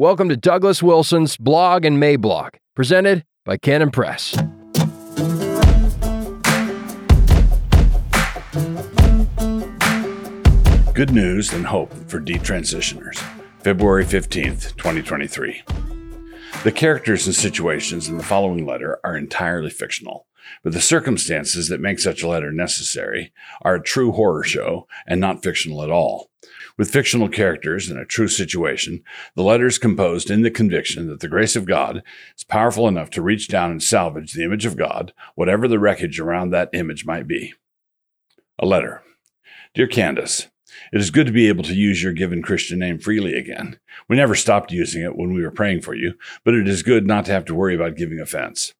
Welcome to Douglas Wilson's Blog and Mablog, presented by Canon Press. Good news and hope for detransitioners. February 15th, 2023. The characters and situations in the following letter are entirely fictional, but the circumstances that make such a letter necessary are a true horror show and not fictional at all. With fictional characters and a true situation, the letter is composed in the conviction that the grace of God is powerful enough to reach down and salvage the image of God, whatever the wreckage around that image might be. A letter. Dear Candace, it is good to be able to use your given Christian name freely again. We never stopped using it when we were praying for you, but it is good not to have to worry about giving offense.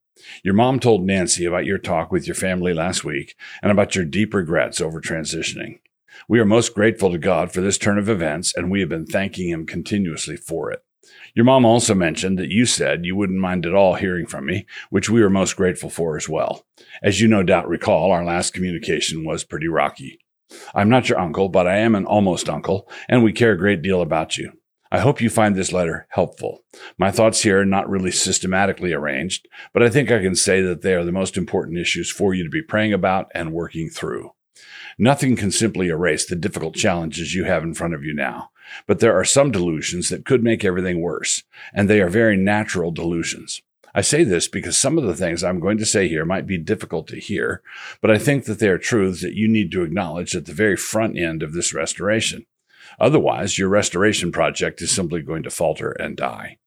Your mom told Nancy about your talk with your family last week and about your deep regrets over transitioning. We are most grateful to God for this turn of events, and we have been thanking Him continuously for it. Your mom also mentioned that you said you wouldn't mind at all hearing from me, which we are most grateful for as well. As you no doubt recall, our last communication was pretty rocky. I'm not your uncle, but I am an almost uncle, and we care a great deal about you. I hope you find this letter helpful. My thoughts here are not really systematically arranged, but I think I can say that they are the most important issues for you to be praying about and working through. Nothing can simply erase the difficult challenges you have in front of you now, but there are some delusions that could make everything worse, and they are very natural delusions. I say this because some of the things I'm going to say here might be difficult to hear, but I think that they are truths that you need to acknowledge at the very front end of this restoration. Otherwise, your restoration project is simply going to falter and die.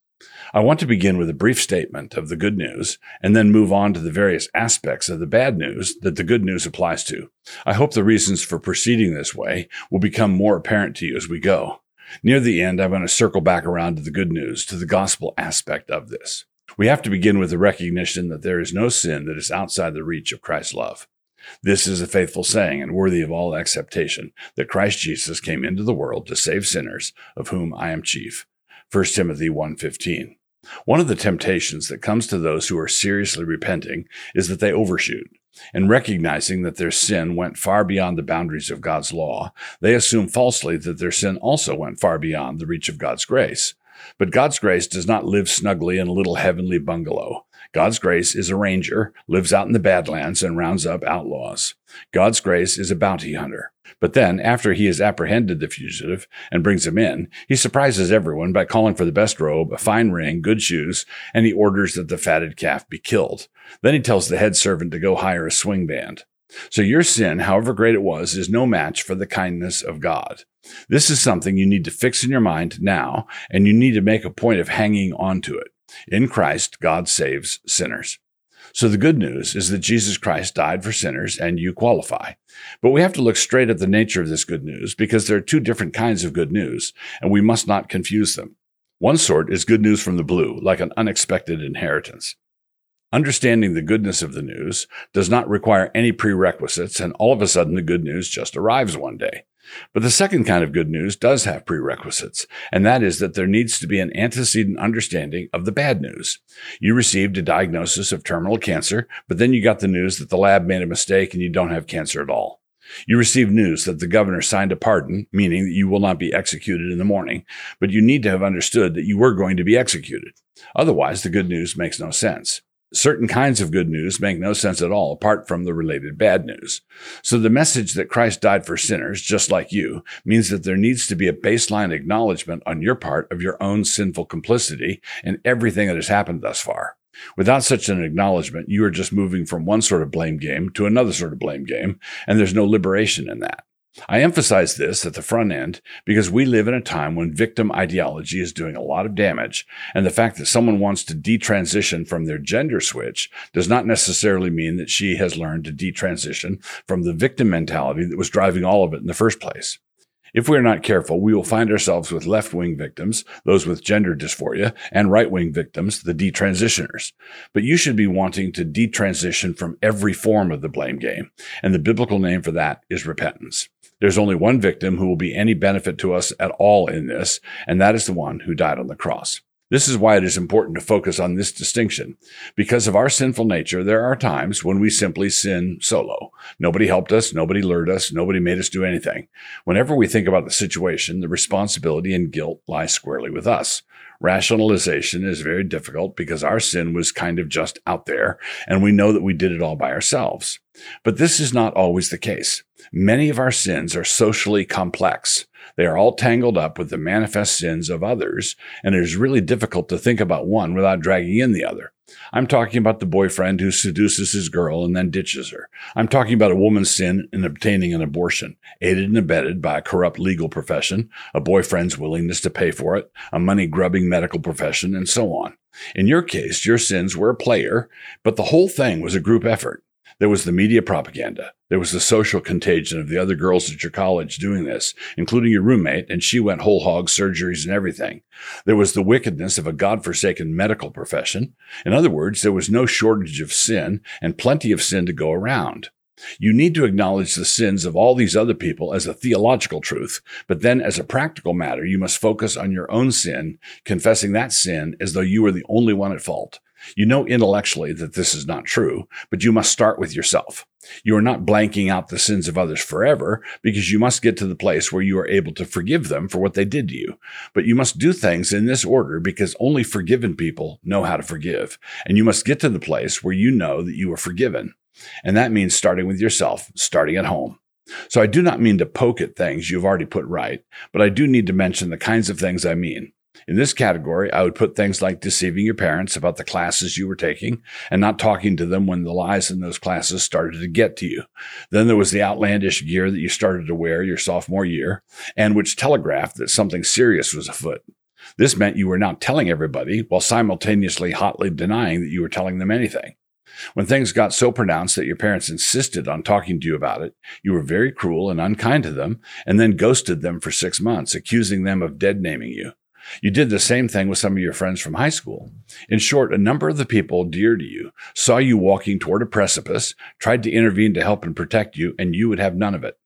I want to begin with a brief statement of the good news and then move on to the various aspects of the bad news that the good news applies to. I hope the reasons for proceeding this way will become more apparent to you as we go. Near the end, I'm going to circle back around to the good news, to the gospel aspect of this. We have to begin with the recognition that there is no sin that is outside the reach of Christ's love. This is a faithful saying and worthy of all acceptation that Christ Jesus came into the world to save sinners, of whom I am chief. 1 Timothy 1:15. One of the temptations that comes to those who are seriously repenting is that they overshoot. And recognizing that their sin went far beyond the boundaries of God's law, they assume falsely that their sin also went far beyond the reach of God's grace. But God's grace does not live snugly in a little heavenly bungalow. God's grace is a ranger, lives out in the Badlands, and rounds up outlaws. God's grace is a bounty hunter. But then, after he has apprehended the fugitive and brings him in, he surprises everyone by calling for the best robe, a fine ring, good shoes, and he orders that the fatted calf be killed. Then he tells the head servant to go hire a swing band. So your sin, however great it was, is no match for the kindness of God. This is something you need to fix in your mind now, and you need to make a point of hanging on to it. In Christ, God saves sinners. So the good news is that Jesus Christ died for sinners and you qualify. But we have to look straight at the nature of this good news because there are two different kinds of good news and we must not confuse them. One sort is good news from the blue, like an unexpected inheritance. Understanding the goodness of the news does not require any prerequisites, and all of a sudden the good news just arrives one day. But the second kind of good news does have prerequisites, and that is that there needs to be an antecedent understanding of the bad news. You received a diagnosis of terminal cancer, but then you got the news that the lab made a mistake and you don't have cancer at all. You received news that the governor signed a pardon, meaning that you will not be executed in the morning, but you need to have understood that you were going to be executed. Otherwise, the good news makes no sense certain kinds of good news make no sense at all apart from the related bad news. So the message that Christ died for sinners, just like you, means that there needs to be a baseline acknowledgement on your part of your own sinful complicity in everything that has happened thus far. Without such an acknowledgement, you are just moving from one sort of blame game to another sort of blame game, and there's no liberation in that. I emphasize this at the front end because we live in a time when victim ideology is doing a lot of damage, and the fact that someone wants to detransition from their gender switch does not necessarily mean that she has learned to detransition from the victim mentality that was driving all of it in the first place. If we are not careful, we will find ourselves with left wing victims, those with gender dysphoria, and right wing victims, the detransitioners. But you should be wanting to detransition from every form of the blame game, and the biblical name for that is repentance. There's only one victim who will be any benefit to us at all in this, and that is the one who died on the cross. This is why it is important to focus on this distinction. Because of our sinful nature, there are times when we simply sin solo. Nobody helped us, nobody lured us, nobody made us do anything. Whenever we think about the situation, the responsibility and guilt lie squarely with us. Rationalization is very difficult because our sin was kind of just out there, and we know that we did it all by ourselves. But this is not always the case. Many of our sins are socially complex. They are all tangled up with the manifest sins of others, and it is really difficult to think about one without dragging in the other. I'm talking about the boyfriend who seduces his girl and then ditches her. I'm talking about a woman's sin in obtaining an abortion, aided and abetted by a corrupt legal profession, a boyfriend's willingness to pay for it, a money grubbing medical profession, and so on. In your case, your sins were a player, but the whole thing was a group effort. There was the media propaganda. There was the social contagion of the other girls at your college doing this, including your roommate, and she went whole hog surgeries and everything. There was the wickedness of a godforsaken medical profession. In other words, there was no shortage of sin and plenty of sin to go around. You need to acknowledge the sins of all these other people as a theological truth, but then as a practical matter, you must focus on your own sin, confessing that sin as though you were the only one at fault. You know intellectually that this is not true, but you must start with yourself. You are not blanking out the sins of others forever because you must get to the place where you are able to forgive them for what they did to you. But you must do things in this order because only forgiven people know how to forgive. And you must get to the place where you know that you are forgiven. And that means starting with yourself, starting at home. So I do not mean to poke at things you've already put right, but I do need to mention the kinds of things I mean. In this category, I would put things like deceiving your parents about the classes you were taking and not talking to them when the lies in those classes started to get to you. Then there was the outlandish gear that you started to wear your sophomore year and which telegraphed that something serious was afoot. This meant you were not telling everybody while simultaneously hotly denying that you were telling them anything. When things got so pronounced that your parents insisted on talking to you about it, you were very cruel and unkind to them and then ghosted them for six months, accusing them of dead naming you. You did the same thing with some of your friends from high school. In short, a number of the people dear to you saw you walking toward a precipice, tried to intervene to help and protect you, and you would have none of it.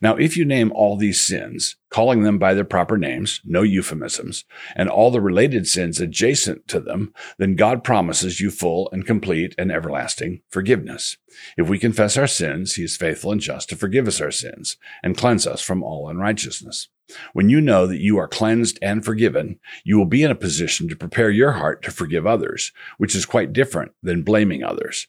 Now, if you name all these sins, calling them by their proper names, no euphemisms, and all the related sins adjacent to them, then God promises you full and complete and everlasting forgiveness. If we confess our sins, he is faithful and just to forgive us our sins and cleanse us from all unrighteousness. When you know that you are cleansed and forgiven, you will be in a position to prepare your heart to forgive others, which is quite different than blaming others.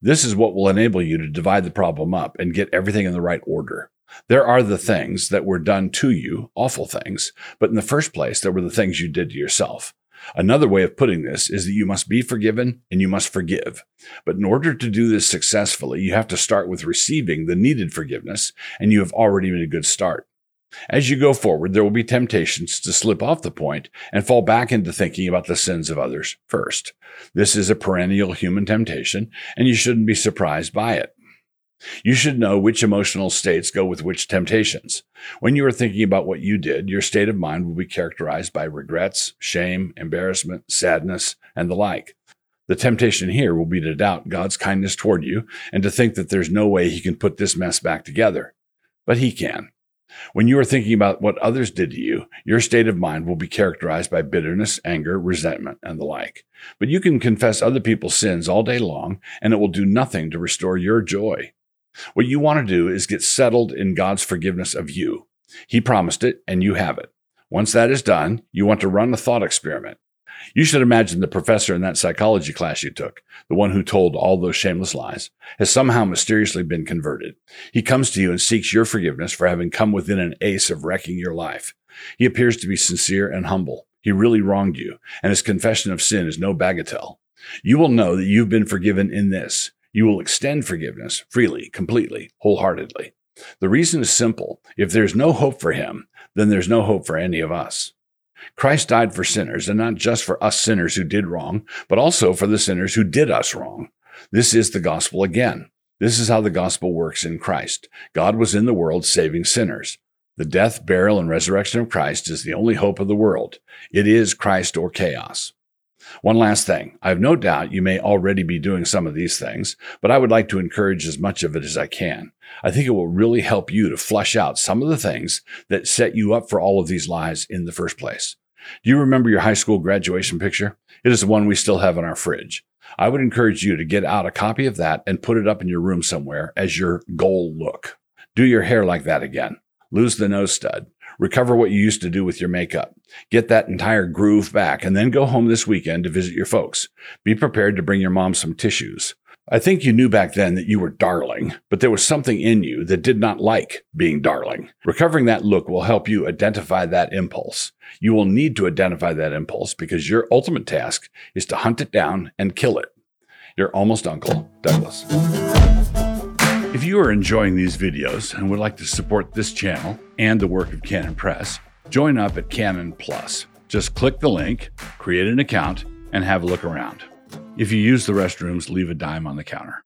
This is what will enable you to divide the problem up and get everything in the right order. There are the things that were done to you, awful things, but in the first place, there were the things you did to yourself. Another way of putting this is that you must be forgiven and you must forgive. But in order to do this successfully, you have to start with receiving the needed forgiveness, and you have already made a good start. As you go forward, there will be temptations to slip off the point and fall back into thinking about the sins of others first. This is a perennial human temptation, and you shouldn't be surprised by it. You should know which emotional states go with which temptations. When you are thinking about what you did, your state of mind will be characterized by regrets, shame, embarrassment, sadness, and the like. The temptation here will be to doubt God's kindness toward you and to think that there's no way he can put this mess back together. But he can. When you are thinking about what others did to you, your state of mind will be characterized by bitterness, anger, resentment, and the like. But you can confess other people's sins all day long, and it will do nothing to restore your joy. What you want to do is get settled in God's forgiveness of you. He promised it, and you have it. Once that is done, you want to run a thought experiment. You should imagine the professor in that psychology class you took, the one who told all those shameless lies, has somehow mysteriously been converted. He comes to you and seeks your forgiveness for having come within an ace of wrecking your life. He appears to be sincere and humble. He really wronged you, and his confession of sin is no bagatelle. You will know that you've been forgiven in this. You will extend forgiveness freely, completely, wholeheartedly. The reason is simple. If there's no hope for him, then there's no hope for any of us. Christ died for sinners, and not just for us sinners who did wrong, but also for the sinners who did us wrong. This is the gospel again. This is how the gospel works in Christ. God was in the world saving sinners. The death, burial, and resurrection of Christ is the only hope of the world. It is Christ or chaos. One last thing. I have no doubt you may already be doing some of these things, but I would like to encourage as much of it as I can. I think it will really help you to flush out some of the things that set you up for all of these lies in the first place. Do you remember your high school graduation picture? It is the one we still have in our fridge. I would encourage you to get out a copy of that and put it up in your room somewhere as your goal look. Do your hair like that again. Lose the nose stud. Recover what you used to do with your makeup. Get that entire groove back and then go home this weekend to visit your folks. Be prepared to bring your mom some tissues. I think you knew back then that you were darling, but there was something in you that did not like being darling. Recovering that look will help you identify that impulse. You will need to identify that impulse because your ultimate task is to hunt it down and kill it. Your almost uncle, Douglas. If you are enjoying these videos and would like to support this channel and the work of Canon Press, join up at Canon Plus. Just click the link, create an account, and have a look around. If you use the restrooms, leave a dime on the counter.